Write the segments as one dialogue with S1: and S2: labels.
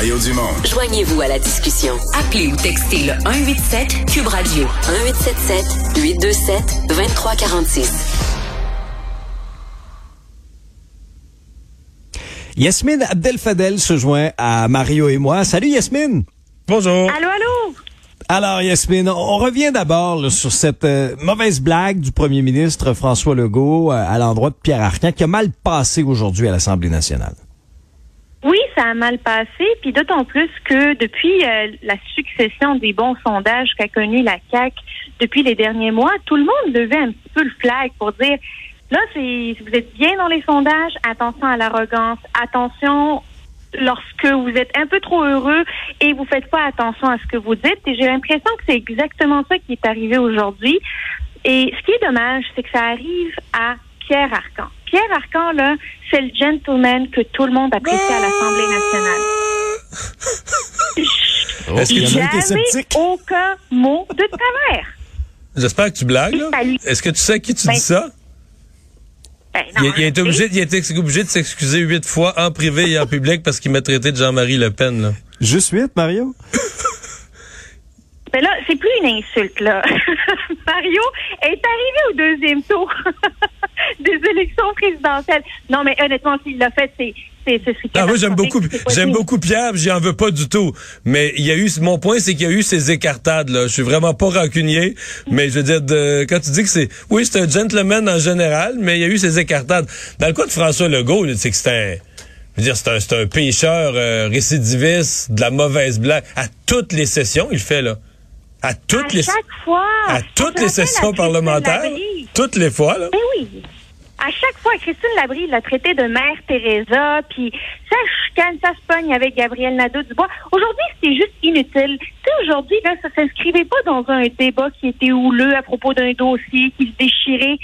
S1: Mario Dumont.
S2: Joignez-vous à la discussion. Appelez ou textez le 187 Cube Radio 1877 827 2346.
S3: Yasmine Abdel-Fadel se joint à Mario et moi. Salut Yasmine.
S4: Bonjour.
S5: Allô, allô?
S3: Alors Yasmine, on revient d'abord sur cette euh, mauvaise blague du premier ministre François Legault euh, à l'endroit de Pierre Arcan qui a mal passé aujourd'hui à l'Assemblée nationale.
S5: Ça a mal passé, puis d'autant plus que depuis euh, la succession des bons sondages qu'a connu la CAC depuis les derniers mois, tout le monde levait un petit peu le flag pour dire là, vous êtes bien dans les sondages, attention à l'arrogance, attention lorsque vous êtes un peu trop heureux et vous faites pas attention à ce que vous dites. Et j'ai l'impression que c'est exactement ça qui est arrivé aujourd'hui. Et ce qui est dommage, c'est que ça arrive à Pierre Arcan. Pierre Arcan, là, c'est le gentleman que tout le monde apprécie à l'Assemblée nationale.
S3: Est-ce a été
S5: Jamais
S3: sceptiques?
S5: aucun mot de travers.
S4: J'espère que tu blagues. là. Est-ce que tu sais à qui tu
S5: Ben,
S4: dis ça?
S5: Ben, non,
S4: Il, il a été obligé, il a été obligé de s'excuser huit fois en privé et en public parce qu'il m'a traité de Jean-Marie Le Pen. Là.
S3: Juste huit, Mario?
S5: Ben là, c'est plus une insulte, là. Mario est arrivé au deuxième tour des élections présidentielles. Non, mais honnêtement, s'il l'a fait, c'est c'est c'est
S4: Ah, moi j'aime beaucoup, j'aime beaucoup Pierre, j'y en veux pas du tout. Mais il y a eu, mon point c'est qu'il y a eu ces écartades là. Je suis vraiment pas rancunier, mais je veux dire, de, quand tu dis que c'est, oui c'est un gentleman en général, mais il y a eu ces écartades. Dans le cas de François Legault, c'est que c'est un, je veux dire, c'est un, c'est un pécheur euh, récidiviste, de la mauvaise blague. À toutes les sessions, il fait là. À toutes
S5: À
S4: les,
S5: chaque fois.
S4: à toutes les sessions parlementaires,
S5: Labrie.
S4: toutes les fois là.
S5: Ben oui. À chaque fois, Christine Labrie l'a traité de mère Teresa, puis ça chicane, ça se pogne avec Gabriel Nadeau-Dubois. Aujourd'hui, c'était juste inutile. Tu sais, aujourd'hui, là, ça s'inscrivait pas dans un débat qui était houleux à propos d'un dossier qui se déchirait.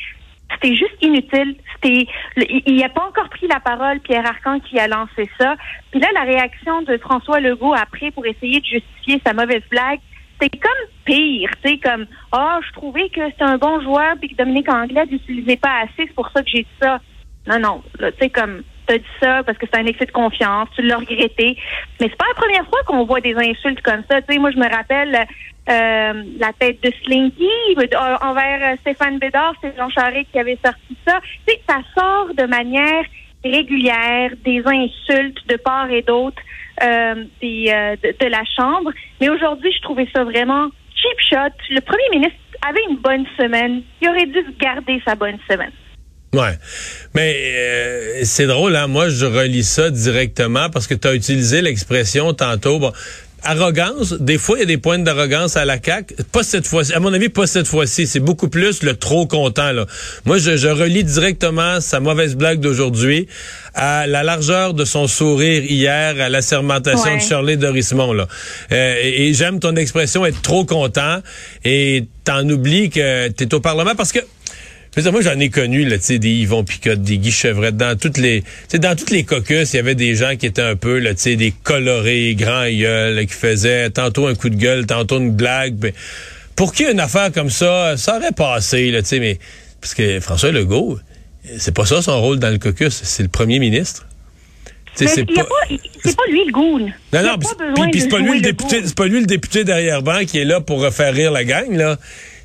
S5: C'était juste inutile. C'était, il il a pas encore pris la parole, Pierre Arcan, qui a lancé ça. Puis là, la réaction de François Legault après pour essayer de justifier sa mauvaise blague, c'est comme pire, tu sais, comme ah, je trouvais que c'était un bon joueur puis que Dominique Anglais n'utilisait pas assez, c'est pour ça que j'ai dit ça. Non, non, tu sais, comme t'as dit ça parce que c'est un excès de confiance, tu l'as regretté. Mais c'est pas la première fois qu'on voit des insultes comme ça. Tu sais, moi je me rappelle euh, la tête de Slinky euh, envers euh, Stéphane Bédard, c'est Jean Charest qui avait sorti ça. Tu sais, ça sort de manière régulière, des insultes de part et d'autre euh, de, de la Chambre. Mais aujourd'hui, je trouvais ça vraiment cheap shot. Le premier ministre avait une bonne semaine. Il aurait dû garder sa bonne semaine.
S4: Ouais. Mais euh, c'est drôle, hein? Moi, je relis ça directement parce que tu as utilisé l'expression tantôt. Bon, arrogance, des fois, il y a des points d'arrogance à la CAQ. Pas cette fois-ci. À mon avis, pas cette fois-ci. C'est beaucoup plus le trop content, là. Moi, je, je relis directement sa mauvaise blague d'aujourd'hui à la largeur de son sourire hier à l'assermentation
S5: Ouais.
S4: de Shirley Dorismont, là. Euh, et et j'aime ton expression être trop content et t'en oublies que t'es au Parlement parce que je veux dire, moi, j'en ai connu, là, tu sais, des Yvon Picotte, des Guy Chevrette, dans toutes les, dans toutes les caucus, il y avait des gens qui étaient un peu, là, tu sais, des colorés, grands gueules, qui faisaient tantôt un coup de gueule, tantôt une blague. Ben, pour qui une affaire comme ça, ça aurait passé, là, tu sais, mais, parce que François Legault, c'est pas ça son rôle dans le caucus, c'est le premier ministre. C'est
S5: pas, pas lui le goon.
S4: non, non,
S5: pas
S4: puis- c'est pas pas lui le député derrière banc qui est là pour faire rire la gang là.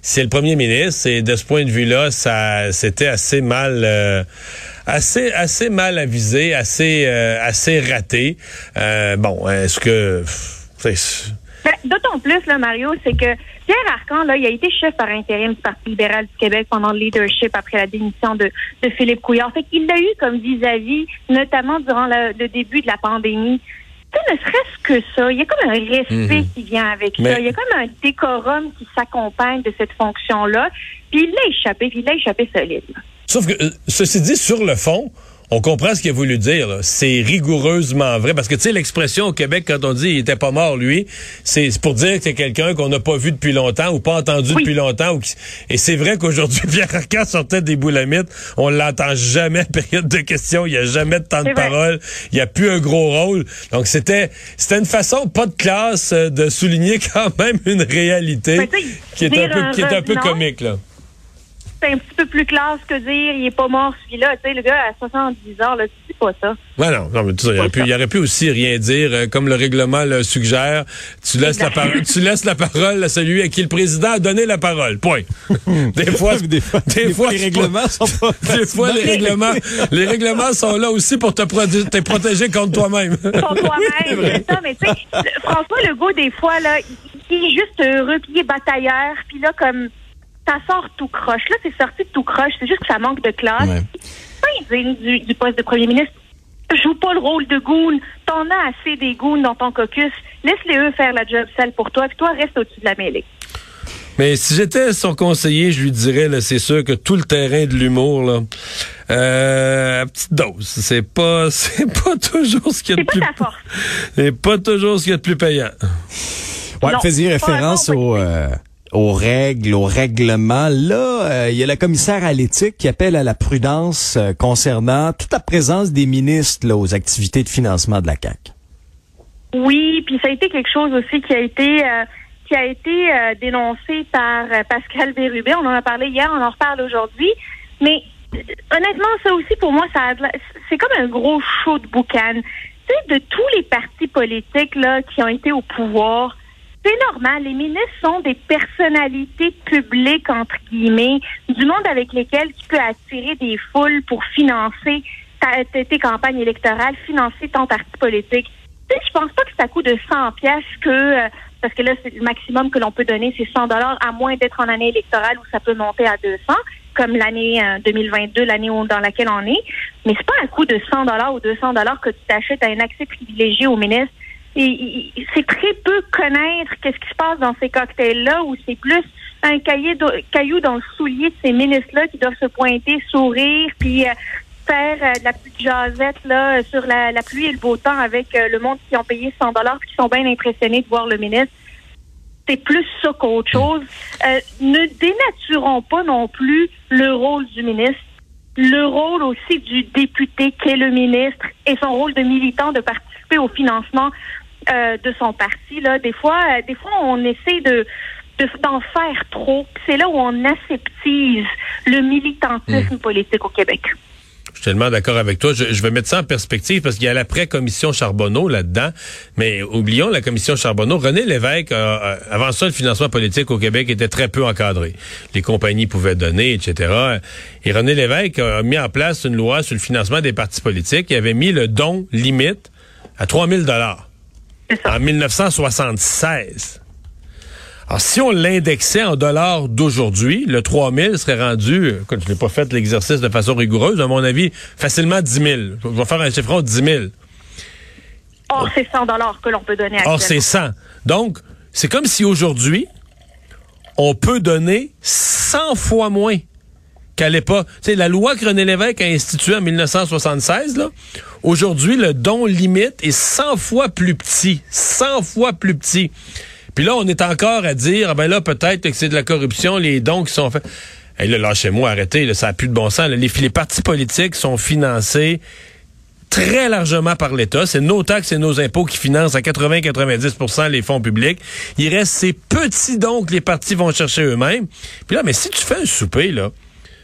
S4: C'est le premier ministre et de ce point de vue-là, ça c'était assez mal euh, assez assez mal avisé, assez euh, assez raté. Euh, bon, est-ce que
S5: Ben, D'autant plus, là, Mario, c'est que Pierre Arcan, là, il a été chef par intérim du Parti libéral du Québec pendant le leadership après la démission de, de Philippe Couillard. Fait qu'il l'a eu comme vis-à-vis, notamment durant le, le début de la pandémie. Ne serait-ce que ça, il y a comme un respect qui vient avec
S4: Mais-
S5: ça. Il y a comme un décorum qui s'accompagne de cette fonction-là. Puis il l'a échappé, puis il l'a échappé solide.
S4: Sauf que, euh, ceci dit, sur le fond, on comprend ce qu'il a voulu dire. C'est rigoureusement vrai. Parce que, tu sais, l'expression au Québec, quand on dit il était pas mort, lui, c'est pour dire que c'est quelqu'un qu'on n'a pas vu depuis longtemps ou pas entendu
S5: Oui.
S4: depuis longtemps. ou qui- Et c'est vrai qu'aujourd'hui, Pierre Arcan sortait des boulamites. On l'entend jamais en période de questions. Il n'y a jamais de temps de
S5: vrai.
S4: parole. Il n'y a plus un gros rôle. Donc, c'était c'était une façon, pas de classe, euh, de souligner quand même une réalité
S5: sais,
S4: qui est un peu, qui est un peu comique, là.
S5: C'est un petit peu plus classe que dire il est pas mort celui-là. Tu sais, le gars à 70 ans, là, tu dis pas ça.
S4: Ouais, non, non, mais tu sais, il, aurait pu, il aurait pu aussi rien dire, euh, comme le règlement le suggère. Tu laisses la parole, tu laisses la parole à celui à qui le président a donné la parole. Point. des fois,
S3: Des fois- des fois, les règlements sont pas
S4: Des fois, les règlements, les règlements sont là aussi pour te, te protéger contre toi-même.
S5: Pour toi-même, c'est ça. Mais tu sais, le- François Legault, des fois, là, il il est juste heureux, puis il est batailleur, puis là, comme, ça sort tout croche. Là, c'est sorti de tout croche. C'est juste que ça manque de classe.
S3: Ouais.
S5: pas indigne du, du poste de premier ministre. Joue pas le rôle de goon. T'en as assez des goons dans ton caucus. Laisse-les eux faire la job sale pour toi, puis toi, reste au-dessus de la mêlée.
S4: Mais si j'étais son conseiller, je lui dirais, là, c'est sûr que tout le terrain de l'humour, là, euh, à petite dose. C'est pas, c'est pas toujours ce qu'il y a de
S5: C'est pas
S4: plus,
S5: ta force.
S4: c'est pas toujours ce qu'il y a de plus payant.
S3: Ouais, faisiez référence aux, euh, aux règles, aux règlements. Là, euh, il y a la commissaire à l'éthique qui appelle à la prudence euh, concernant toute la présence des ministres là, aux activités de financement de la CAC.
S5: Oui, puis ça a été quelque chose aussi qui a été euh, qui a été dénoncé par Pascal Bérubé. On en a parlé hier, on en reparle aujourd'hui. Mais honnêtement, ça aussi pour moi, ça c'est comme un gros show de boucan. Tu sais, de tous les partis politiques là qui ont été au pouvoir, c'est normal. Les ministres sont des personnalités publiques entre guillemets, du monde avec lesquels tu peux attirer des foules pour financer ta, tes campagnes électorales, financer ton parti politique. Tu sais, je pense pas que c'est à coût de 100 pièces que euh, parce que là c'est le maximum que l'on peut donner c'est 100 dollars à moins d'être en année électorale où ça peut monter à 200 comme l'année euh, 2022 l'année dans laquelle on est mais c'est pas un coût de 100 dollars ou 200 dollars que tu t'achètes à un accès privilégié au ministre c'est très peu connaître qu'est-ce qui se passe dans ces cocktails là où c'est plus un cahier caillou dans le soulier de ces ministres là qui doivent se pointer sourire puis euh, faire euh, de la petite jasette là sur la, pluie et le beau temps avec euh, le monde qui ont payé 100 dollars qui sont bien impressionnés de voir le ministre. C'est plus ça qu'autre chose. Ne dénaturons pas non plus le rôle du ministre, le rôle aussi du député qu'est le ministre et son rôle de militant de participer au financement euh, de son parti. Là, des fois, euh, des fois, on essaie de de- d'en faire trop. C'est là où on aseptise le militantisme politique au Québec.
S4: Je suis tellement d'accord avec toi. Je, je vais mettre ça en perspective parce qu'il y a l'après-commission Charbonneau là-dedans. Mais oublions la commission Charbonneau. René Lévesque, euh, avant ça, le financement politique au Québec était très peu encadré. Les compagnies pouvaient donner, etc. Et René Lévesque a mis en place une loi sur le financement des partis politiques. Il avait mis le don limite à 3000 dollars
S5: ça.
S4: en 1976. Alors, si on l'indexait en dollars d'aujourd'hui, le 3000 serait rendu, écoute, je n'ai pas fait l'exercice de façon rigoureuse, à mon avis, facilement 10 000. Je vais faire un chiffron 10 000.
S5: Or, c'est 100 dollars que l'on peut donner
S4: Or, c'est
S5: actuellement.
S4: 100. Donc, c'est comme si aujourd'hui, on peut donner 100 fois moins la loi que René Lévesque a instituée en 1976, là, aujourd'hui, le don limite est 100 fois plus petit. 100 fois plus petit. Puis là, on est encore à dire, ah ben là, peut-être que c'est de la corruption, les dons qui sont faits. Hey, là, lâchez-moi, arrêtez, ça n'a plus de bon sens. les partis politiques sont financés très largement par l'État. C'est nos taxes et nos impôts qui financent à 80-90% les fonds publics. Il reste ces petits dons que les partis vont chercher eux-mêmes. Puis là, mais si tu fais un souper, là,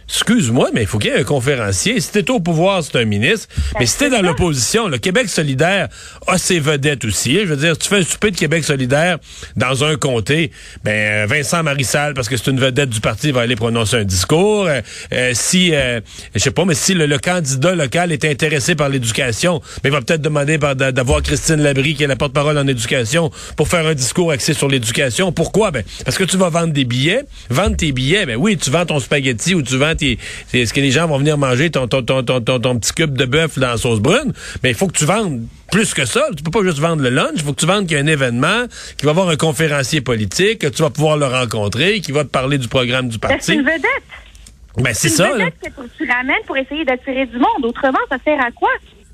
S4: excuse-moi, mais il faut qu'il y ait un conférencier. Si t'es au pouvoir, c'est un ministre. Mais si t'es dans l'opposition, le Québec solidaire a ses vedettes aussi. Je veux dire, si tu fais un souper de Québec solidaire dans un comté, ben euh, Vincent Marissal, parce que c'est une vedette du parti, va aller prononcer un discours. Euh, euh, si, euh, je sais pas, mais si le, le candidat local est intéressé par l'éducation, mais il va peut-être demander d'avoir Christine Labrie, qui est la porte-parole en éducation, pour faire un discours axé sur l'éducation. Pourquoi? Ben, parce que tu vas vendre des billets. Vendre tes billets, ben oui, tu vends ton spaghetti ou tu vends tes, c'est ce que les gens vont venir manger ton, ton, ton, ton, ton, petit cube de bœuf dans la sauce brune? Mais il faut que tu vendes plus que ça. Tu peux pas juste vendre le lunch. Il faut que tu vendes qu'il y a un événement, qu'il va y avoir un conférencier politique, que tu vas pouvoir le rencontrer, qui va te parler du programme du
S5: Ben, c'est
S4: parti.
S5: une vedette.
S4: Ben, c'est
S5: une
S4: ça, là.
S5: vedette que tu ramènes pour essayer d'attirer du monde. Autrement, ça sert à quoi?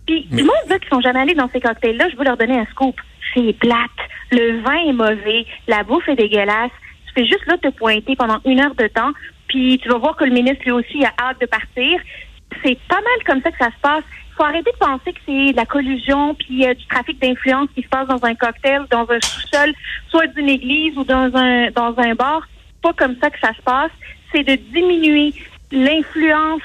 S5: Puis, du monde là, qui sont jamais allés dans ces cocktails-là, je veux leur donner un scoop. C'est plate. Le vin est mauvais. La bouffe est dégueulasse. Tu fais juste là te pointer pendant une heure de temps. Puis, tu vas voir que le ministre, lui aussi, a hâte de partir. C'est pas mal comme ça que ça se passe. Il faut arrêter de penser que c'est de la collusion puis euh, du trafic d'influence qui se passe dans un cocktail, dans un sous-sol, soit d'une église ou dans un dans un bar. Pas comme ça que ça se passe. C'est de diminuer l'influence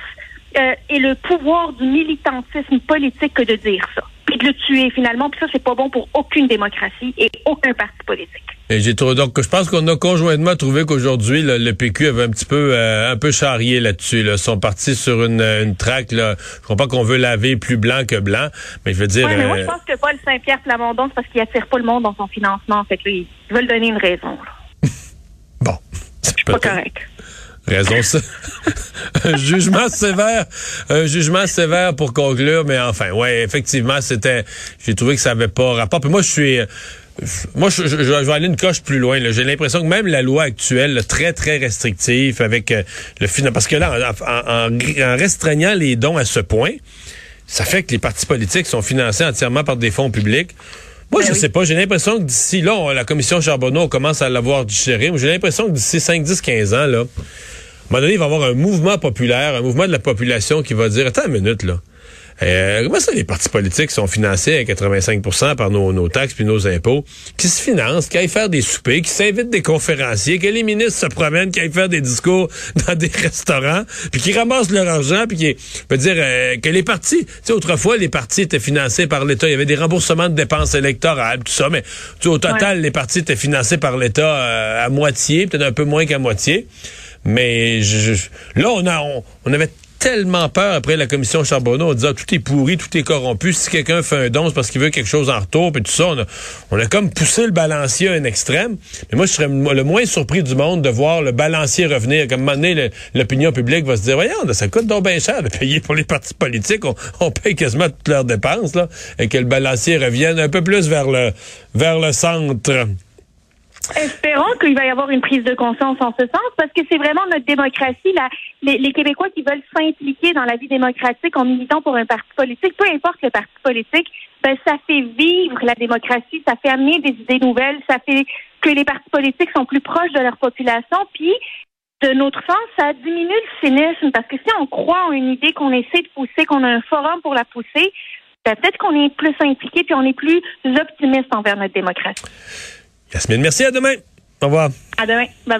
S5: euh, et le pouvoir du militantisme politique que de dire ça. De le tuer finalement. Puis ça, c'est pas bon pour aucune démocratie et aucun parti politique.
S4: Et j'ai trouvé donc je pense qu'on a conjointement trouvé qu'aujourd'hui le, PQ avait un petit peu euh, un peu charrié là-dessus. Là. Ils sont partis sur une, une traque. Là. Je crois pas qu'on veut laver plus blanc que blanent, mais je veux dire.
S5: Ouais, mais moi je pense que Paul Saint-Pierre Plamondon, c'est parce qu'il attire pas le monde dans son financement. Fait que ils veulent donner une raison.
S4: bon,
S5: c'est pas correct.
S4: Raison ça. un jugement sévère, un jugement sévère pour conclure, mais enfin, ouais, effectivement, c'était. J'ai trouvé que ça avait pas rapport. Puis moi, je suis. Moi, je, vais aller une coche plus loin. J'ai l'impression que même la loi actuelle, très, très restrictive avec euh, le parce que là, en, restreignant les dons à ce point, ça fait que les partis politiques sont financés entièrement par des fonds publics. Moi, ben je sais pas. J'ai l'impression que d'ici là, la commission Charbonneau commence à l'avoir digéré. J'ai l'impression que d'ici 5, 10, 15 ans, là, un moment donné, il va y avoir un mouvement populaire, un mouvement de la population qui va dire, attends une minute, là. Euh, comment ça, les partis politiques sont financés à 85% par nos, nos taxes puis nos impôts, qui se financent, qui aillent faire des soupers, qui s'invitent des conférenciers, que les ministres se promènent, qui aillent faire des discours dans des restaurants, puis qui ramassent leur argent, puis qui veut dire euh, que les partis, tu sais, autrefois, les partis étaient financés par l'État, il y avait des remboursements de dépenses électorales, tout ça, mais tu au total, les partis étaient financés par l'État euh, à moitié, peut-être un peu moins qu'à moitié. Mais je, là, on, a, on, avait tellement peur après la commission Charbonneau. On disait tout est pourri, tout est corrompu. Si quelqu'un fait un don, c'est parce qu'il veut quelque chose en retour, puis tout ça. On a, on a comme poussé le balancier à un extrême. Mais moi, je serais le moins surpris du monde de voir le balancier revenir. Comme un moment donné, l'opinion publique va se dire, voyons, ça coûte donc bien cher de payer pour les partis politiques. On, on paye quasiment toutes leurs dépenses, là. Et que le balancier revienne un peu plus vers le, vers le centre.
S5: Espérons qu'il va y avoir une prise de conscience en ce sens, parce que c'est vraiment notre démocratie, la, les, Québécois qui veulent s'impliquer dans la vie démocratique en militant pour un parti politique, peu importe le parti politique, ben, ça fait vivre la démocratie, ça fait amener des idées nouvelles, ça fait que les partis politiques sont plus proches de leur population, puis de notre sens, ça diminue le cynisme, parce que si on croit en une idée qu'on essaie de pousser, qu'on a un forum pour la pousser, ben, peut-être qu'on est plus impliqué, puis on est plus optimiste envers notre démocratie.
S4: Yasmine, merci. À demain. Au revoir.
S5: À demain. Bye